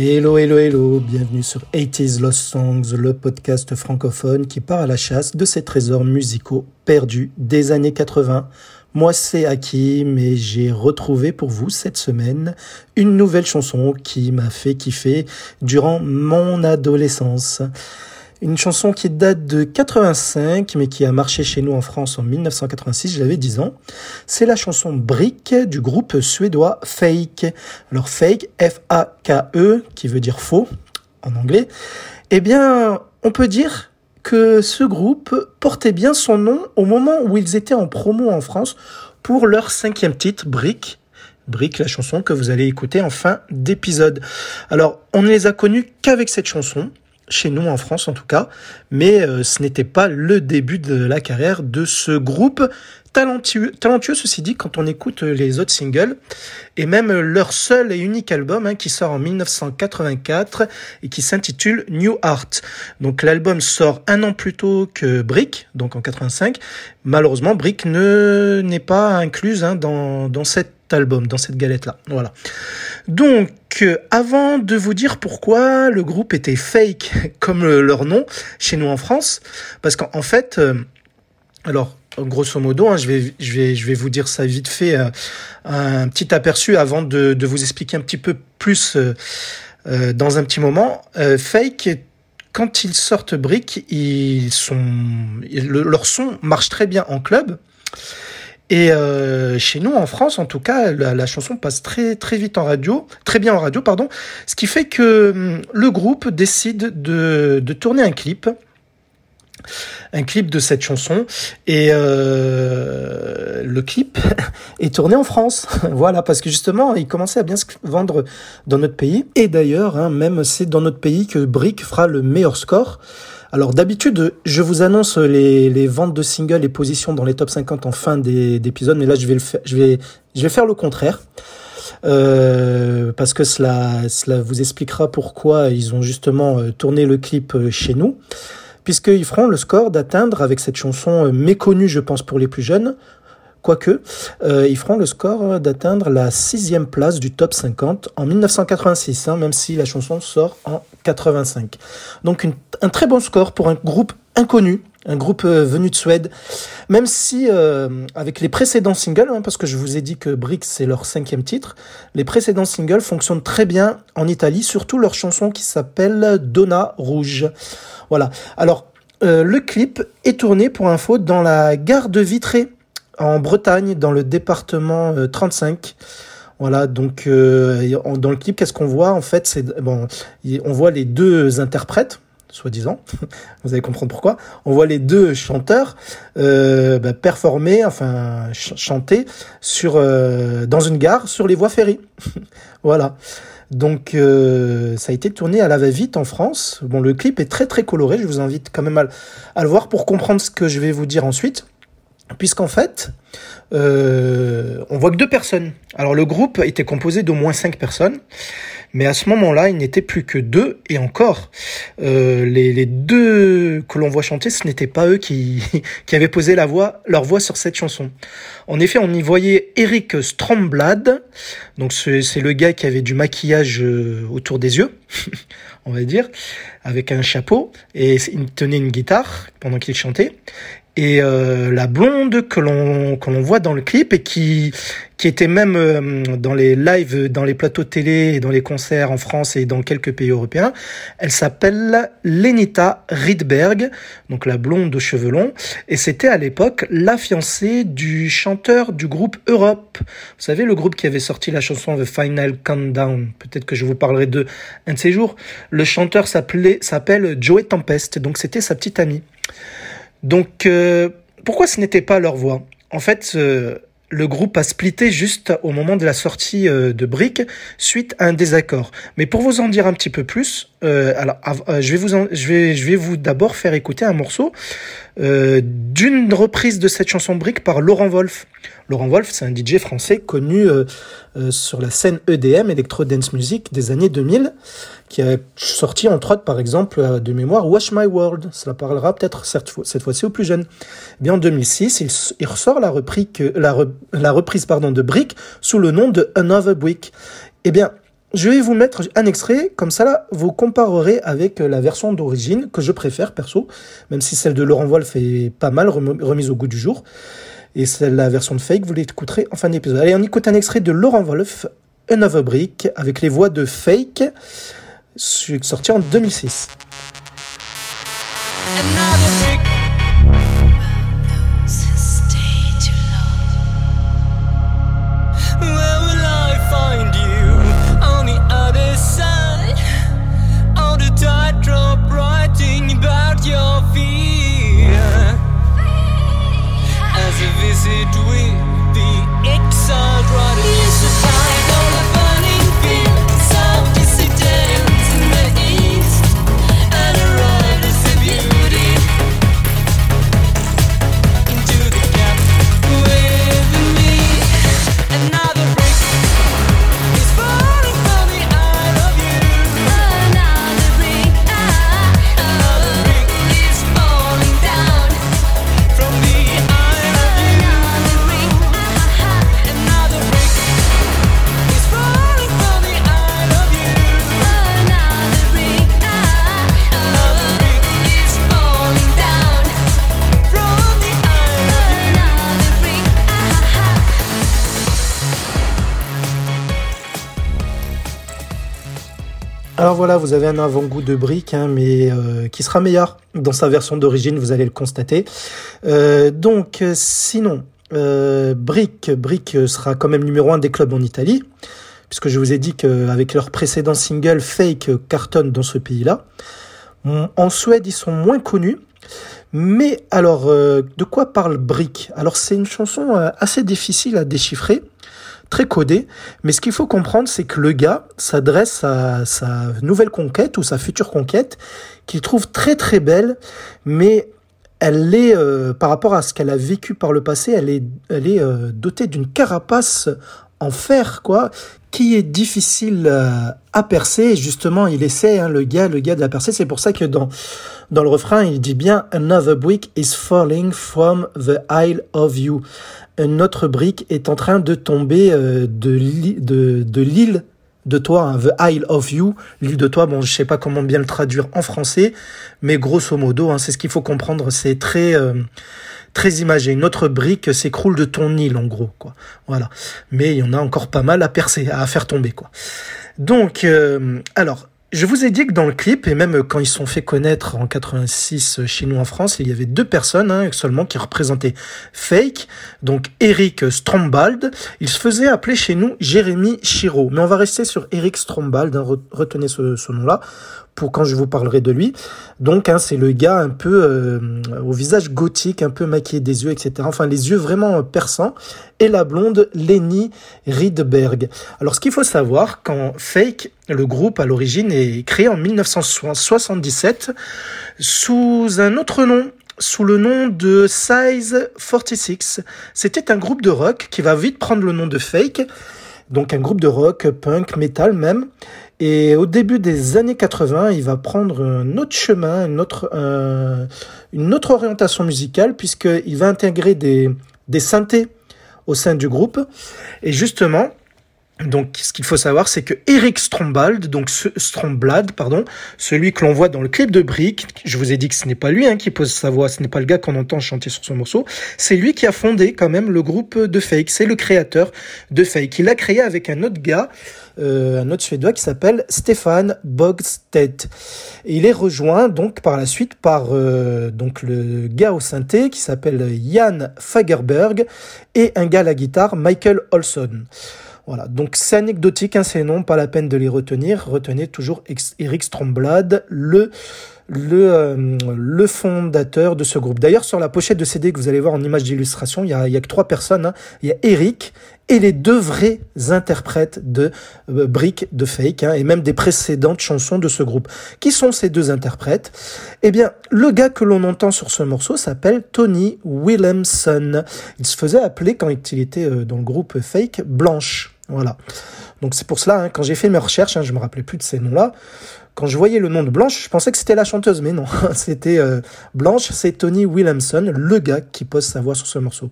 Hello, hello, hello, bienvenue sur 80s Lost Songs, le podcast francophone qui part à la chasse de ces trésors musicaux perdus des années 80. Moi, c'est Hakim et j'ai retrouvé pour vous cette semaine une nouvelle chanson qui m'a fait kiffer durant mon adolescence. Une chanson qui date de 85, mais qui a marché chez nous en France en 1986, j'avais 10 ans. C'est la chanson Brick du groupe suédois Fake. Alors Fake, F-A-K-E, qui veut dire faux en anglais. Eh bien, on peut dire que ce groupe portait bien son nom au moment où ils étaient en promo en France pour leur cinquième titre, Brick. Brick, la chanson que vous allez écouter en fin d'épisode. Alors, on ne les a connus qu'avec cette chanson chez nous en France en tout cas, mais euh, ce n'était pas le début de la carrière de ce groupe talentueux, talentueux ceci dit quand on écoute les autres singles et même leur seul et unique album hein, qui sort en 1984 et qui s'intitule New Art. Donc l'album sort un an plus tôt que Brick, donc en 85. Malheureusement, Brick ne n'est pas incluse hein, dans, dans cette album, dans cette galette-là. Voilà. Donc, euh, avant de vous dire pourquoi le groupe était fake, comme leur nom, chez nous en France, parce qu'en fait, euh, alors, grosso modo, hein, je, vais, je, vais, je vais vous dire ça vite fait, euh, un petit aperçu avant de, vous expliquer un petit peu plus dans un petit moment. fake, quand ils sortent Brick, ils sont, leur son marche très bien en club. Et euh, chez nous, en France, en tout cas, la, chanson passe très très vite en radio, très bien en radio, pardon. Ce qui fait que hum, le groupe décide de, de tourner un clip, un clip de cette chanson, et euh, le clip est tourné en France. voilà, parce que justement, il commençait à bien se vendre dans notre pays. Et d'ailleurs, hein, même c'est dans notre pays que Brick fera le meilleur score. Alors d'habitude, je vous annonce les, ventes de singles et positions dans les top 50 en fin d'épisode, mais là je vais, le faire, je, vais, faire le contraire. Euh, parce que cela, cela vous expliquera pourquoi ils ont justement euh, tourné le clip euh, chez nous, puisqu'ils feront le score d'atteindre avec cette chanson méconnue, je pense, pour les plus jeunes, Quoique, euh, ils feront le score d'atteindre la sixième place du top 50 en 1986, hein, même si la chanson sort en 85. Donc un très bon score pour un groupe inconnu, un groupe euh, venu de Suède, même si euh, avec les précédents singles, hein, parce que je vous ai dit que Brix c'est leur cinquième titre, les précédents singles fonctionnent très bien en Italie, surtout leur chanson qui s'appelle Donna Rouge. Voilà. Alors le clip est tourné pour info dans la gare de Vitré en Bretagne, dans le département 35. Euh, voilà, donc euh, dans le clip, qu'est-ce qu'on voit En fait, c'est bon, on voit les deux interprètes, soi-disant. Vous allez comprendre pourquoi. On voit les deux chanteurs euh, bah, performer, enfin chanter sur dans une gare sur les voies ferrées. voilà. Donc ça a été tourné à la va-vite en France. Bon, le clip est très très coloré. Je vous invite quand même à le voir pour comprendre ce que je vais vous dire ensuite puisqu'en fait, euh, on voit que deux personnes. Alors le groupe était composé d'au moins cinq personnes, mais à ce moment-là, il n'était plus que deux, et encore, euh, les, deux que l'on voit chanter, ce n'était pas eux qui, qui avaient posé la voix, leur voix sur cette chanson. En effet, on y voyait Eric Stromblad, donc c'est le gars qui avait du maquillage euh, autour des yeux, on va dire, avec un chapeau, et il tenait une guitare pendant qu'il chantait et euh, la blonde que l'on que l'on voit dans le clip et qui qui était même euh, dans les lives, dans les plateaux télé et dans les concerts en France et dans quelques pays européens. Elle s'appelle Lenita Rydberg, donc la blonde de cheveux longs, et c'était à l'époque la fiancée du chanteur du groupe Europe. Vous savez, le groupe qui avait sorti la chanson The Final Countdown. Peut-être que je vous parlerai de un de ces jours. Le chanteur s'appelait s'appelle Joey Tempest, donc c'était sa petite amie. Donc, euh, pourquoi ce n'était pas leur voix? En fait, euh, le groupe a splitté juste au moment de la sortie euh, de Brick suite à un désaccord. Mais pour vous en dire un petit peu plus, je vais vous je vais je vais vous d'abord faire écouter un morceau d'une reprise de cette chanson Brick par Laurent Wolf. Laurent Wolf, c'est un DJ français connu sur la scène EDM, Electro Dance Music, des années 2000 qui a sorti entre autres par exemple euh, de mémoire Wash My World. Cela parlera peut-être cette fois-ci aux plus jeunes. Eh bien en 2006, il, ressort la reprise, pardon, de Brick sous le nom de Another Brick. Eh bien, je vais vous mettre un extrait, comme ça là, vous comparerez avec la version d'origine que je préfère perso, même si celle de Laurent Wolf est pas mal remise au goût du jour. Et celle la version de Fake, vous l'écouterez en fin d'épisode. Allez, on écoute un extrait de Laurent Wolf, Another Brick, avec les voix de Fake, sorti en 2006. Alors voilà, vous avez un avant-goût de Brick, hein, mais euh, qui sera meilleur dans sa version d'origine, vous allez le constater. Euh, donc, sinon, euh, Brick, Brick sera quand même numéro un des clubs en Italie, puisque je vous ai dit qu'avec leur précédent single, Fake cartonne dans ce pays-là. En Suède, ils sont moins connus. Mais alors, de quoi parle Brick Alors, c'est une chanson assez difficile à déchiffrer très codé. Mais ce qu'il faut comprendre, c'est que le gars s'adresse à sa nouvelle conquête ou sa future conquête, qu'il trouve très très belle, mais elle est, euh, par rapport à ce qu'elle a vécu par le passé, elle est, euh, dotée d'une carapace en fer, quoi, qui est difficile euh, à percer. Justement, il essaie, hein, le gars, le gars de la percer. C'est pour ça que dans, dans le refrain, il dit bien Another brick is falling from the Isle of You une autre brique est en train de tomber euh, de, l'île de toi, hein, The Isle of You, l'île de toi, bon, je sais pas comment bien le traduire en français, mais grosso modo, hein, c'est ce qu'il faut comprendre, c'est très, euh, très imagé. Une autre brique s'écroule de ton île, en gros, quoi. Voilà. Mais il y en a encore pas mal à percer, à faire tomber, quoi. Donc, euh, alors, je vous ai dit que dans le clip, et même quand ils sont fait connaître en 86 chez nous en France, il y avait deux personnes hein, seulement qui représentaient Fake, donc Eric Strombald. Il se faisait appeler chez nous Jérémy Chiro. Mais on va rester sur Eric Strombald, hein, retenez ce nom-là, pour quand je vous parlerai de lui. Donc, hein, c'est le gars un peu euh, au visage gothique, un peu maquillé des yeux, etc. Enfin, les yeux vraiment perçants. Et la blonde Lenny Riedberg. Alors, ce qu'il faut savoir, quand Fake, le groupe à l'origine, est créé en 1977 sous un autre nom, sous le nom de Size 46. C'était un groupe de rock qui va vite prendre le nom de Fake. Donc un groupe de rock, punk, metal même. Et au début des années 80, il va prendre un autre chemin, une autre, euh, une autre orientation musicale, puisqu'il va intégrer des, des synthés au sein du groupe. Et justement, donc, ce qu'il faut savoir, c'est que Eric Strombald, donc Stromblad, pardon, celui que l'on voit dans le clip de Brick, je vous ai dit que ce n'est pas lui hein, qui pose sa voix, ce n'est pas le gars qu'on entend chanter sur ce morceau, c'est lui qui a fondé quand même le groupe de Fake, c'est le créateur de Fake. Il l'a créé avec un autre gars, euh, un autre suédois qui s'appelle Stefan Bogstedt. Et il est rejoint donc par la suite par euh, donc le gars au synthé qui s'appelle Jan Fagerberg et un gars à la guitare, Michael Olson. Voilà, donc c'est anecdotique, hein, ces pas la peine de les retenir. Retenez toujours Eric Stromblad, le le, euh, le fondateur de ce groupe. D'ailleurs, sur la pochette de CD que vous allez voir en image d'illustration, il y a, il y a que trois personnes. Hein. Il y a Eric et les deux vrais interprètes de euh, Brick de Fake, hein, et même des précédentes chansons de ce groupe. Qui sont ces deux interprètes? Eh bien, le gars que l'on entend sur ce morceau s'appelle Tony Williamson. Il se faisait appeler, quand il était euh, dans le groupe Fake, Blanche. Voilà. Donc c'est pour cela, hein, quand j'ai fait mes recherches, hein, je me rappelais plus de ces noms-là. Quand je voyais le nom de Blanche, je pensais que c'était la chanteuse, mais non, c'était euh, Blanche, c'est Tony Williamson, le gars qui pose sa voix sur ce morceau.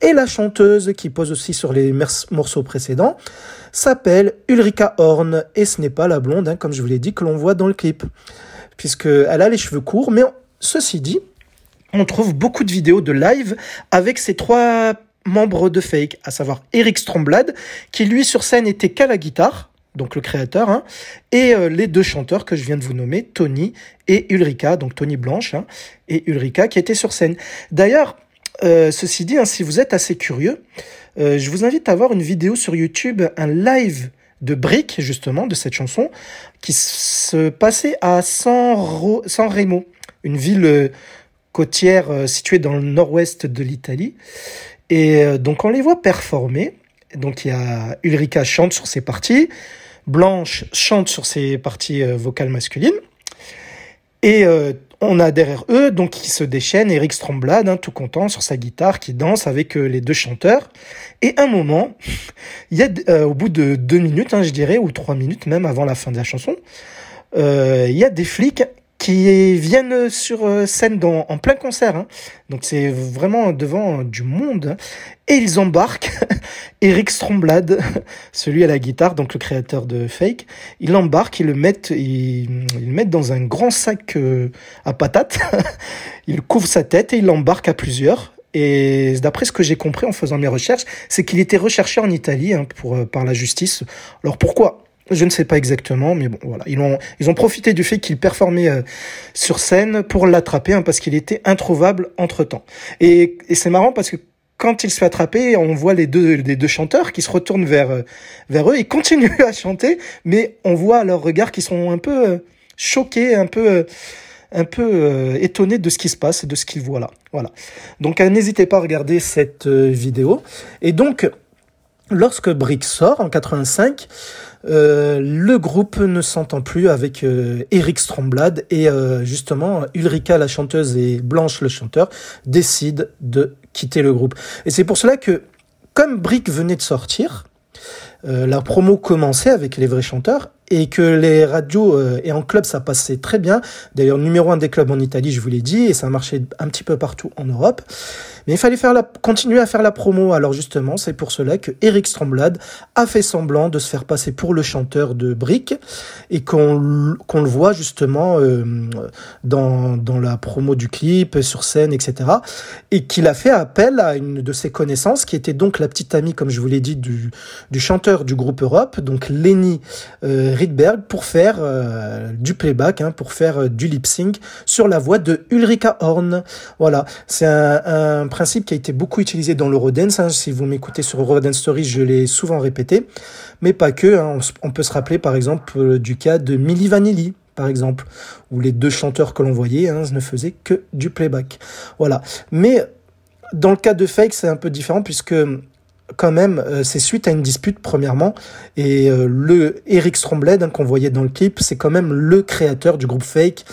Et la chanteuse qui pose aussi sur les morceaux précédents s'appelle Ulrika Horn, et ce n'est pas la blonde, hein, comme je vous l'ai dit, que l'on voit dans le clip, puisqu'elle a les cheveux courts, mais ceci dit, on trouve beaucoup de vidéos de live avec ces trois membres de Fake, à savoir Eric Stromblad, qui lui sur scène était qu'à la guitare, donc le créateur, hein, et euh, les deux chanteurs que je viens de vous nommer, Tony et Ulrika, donc Tony Blanche hein, et Ulrika qui étaient sur scène. D'ailleurs, euh, ceci dit, hein, si vous êtes assez curieux, euh, je vous invite à voir une vidéo sur YouTube, un live de Brick, justement, de cette chanson, qui se passait à San, Remo, une ville côtière située dans le nord-ouest de l'Italie. Et donc on les voit performer. Donc il y a Ulrika chante sur ses parties, Blanche chante sur ses parties euh, vocales masculines. Et euh, on a derrière eux, donc qui se déchaîne, Eric Stromblad, hein, tout content sur sa guitare, qui danse avec euh, les deux chanteurs. Et un moment, il y a, au bout de deux minutes, hein, je dirais, ou trois minutes même avant la fin de la chanson, il y a des flics qui viennent sur euh, scène en plein concert. Hein. Donc c'est vraiment devant du monde. Et ils embarquent Eric Stromblad, celui à la guitare, donc le créateur de Fake. Ils l'embarquent, ils le mettent, ils, dans un grand sac euh, à patates. il couvre sa tête et il l'embarque à plusieurs. Et d'après ce que j'ai compris en faisant mes recherches, c'est qu'il était recherché en Italie hein, pour, euh, par la justice. Alors pourquoi? Je ne sais pas exactement, mais bon, voilà. Ils ont, ils ont profité du fait qu'il performait euh, sur scène pour l'attraper, hein, parce qu'il était introuvable entre temps. Et, et c'est marrant parce que quand il se fait attraper, on voit les deux, les deux chanteurs qui se retournent vers, euh, vers eux. Ils continuent à chanter, mais on voit leurs regards qu'ils sont un peu euh, choqués, un peu, un peu étonnés de ce qui se passe et de ce qu'ils voient là. Voilà. Donc, n'hésitez pas à regarder cette vidéo. Et donc, lorsque Brick sort en 85, euh, le groupe ne s'entend plus avec euh, Eric Stromblad et euh, justement Ulrika la chanteuse et Blanche le chanteur décident de quitter le groupe. Et c'est pour cela que comme Brick venait de sortir, la promo commençait avec les vrais chanteurs et que les radios et en club ça passait très bien. D'ailleurs numéro un des clubs en Italie, je vous l'ai dit, et ça marchait un petit peu partout en Europe. Mais il fallait faire la, continuer à faire la promo. Alors justement, c'est pour cela que Eric Stromblad a fait semblant de se faire passer pour le chanteur de Brick et qu'on qu'on le voit justement euh, dans, dans la promo du clip, sur scène, etc. Et qu'il a fait appel à une de ses connaissances qui était donc la petite amie, comme je vous l'ai dit, du, du chanteur du groupe Europe, donc Lenny euh, Rydberg, pour faire euh, du playback, hein, pour faire euh, du lip sync sur la voix de Ulrika Horn. Voilà, c'est un, un principe qui a été beaucoup utilisé dans l'Eurodance. Hein. Si vous m'écoutez sur Eurodance Story, je l'ai souvent répété. Mais pas que. Hein. On, peut se rappeler par exemple euh, du cas de Milli Vanilli, par exemple, où les deux chanteurs que l'on voyait hein, ne faisaient que du playback. Voilà. Mais dans le cas de Fake, c'est un peu différent puisque quand même, euh, c'est suite à une dispute premièrement, et euh, le Eric Strombled qu'on voyait dans le clip, c'est quand même le créateur du groupe Fake.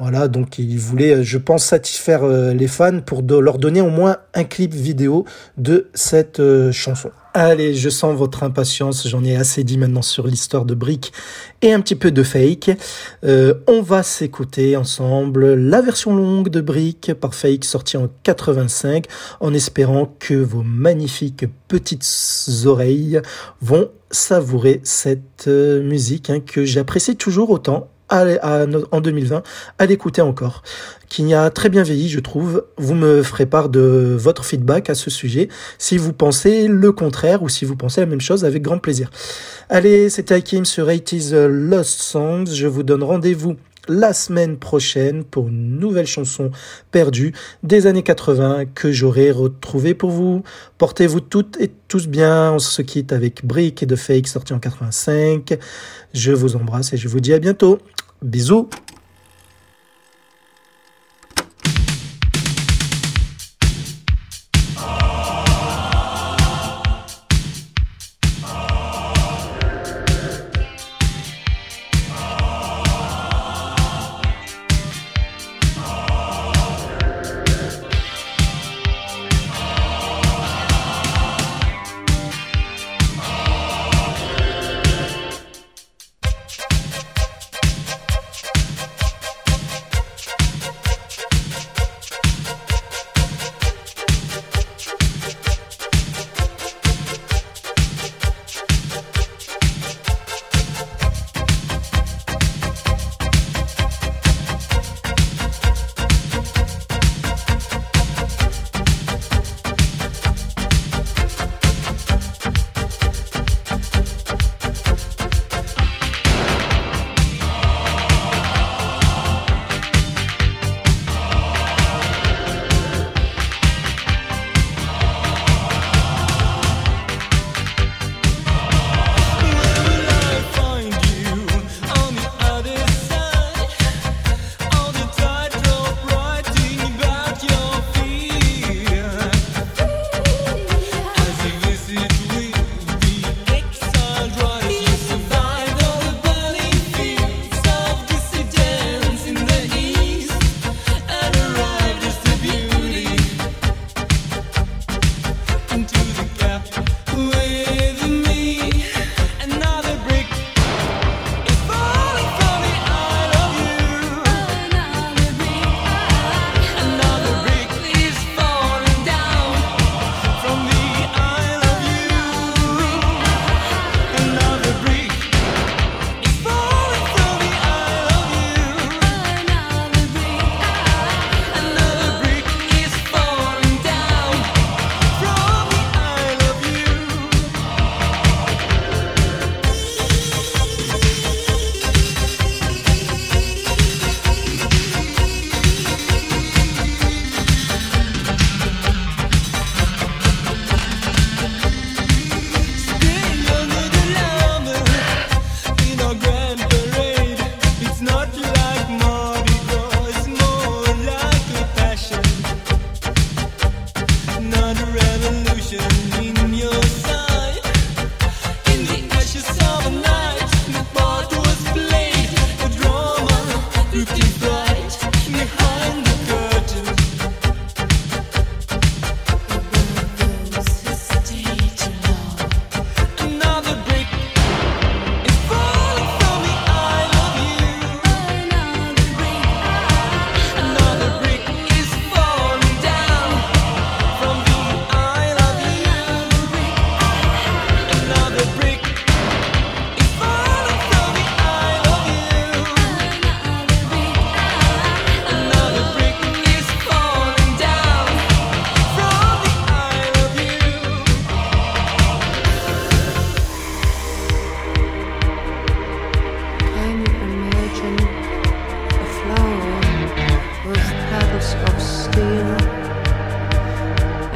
Voilà, donc il voulait, euh, je pense, satisfaire euh, les fans pour leur donner au moins un clip vidéo de cette euh, chanson. Allez, je sens votre impatience, j'en ai assez dit maintenant sur l'histoire de Brick et un petit peu de Fake. on va s'écouter ensemble la version longue de Brick par Fake sortie en 85 en espérant que vos magnifiques petites oreilles vont savourer cette musique hein, que j'apprécie toujours autant en 2020 à l'écouter encore, qui a très bien vieilli, je trouve. Vous me ferez part de votre feedback à ce sujet, si vous pensez le contraire ou si vous pensez la même chose, avec grand plaisir. Allez, c'était Hakim sur 80s Lost Songs. Je vous donne rendez-vous la semaine prochaine pour une nouvelle chanson perdue des années 80 que j'aurai retrouvée pour vous. Portez-vous toutes et tous bien. On se quitte avec Brick et The Fake sorti en 85. Je vous embrasse et je vous dis à bientôt. Bisous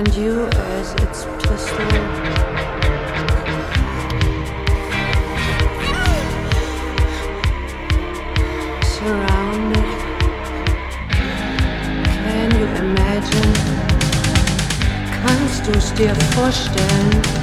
and you as its pistol. surrounded. Can you imagine? Kannst du es dir vorstellen?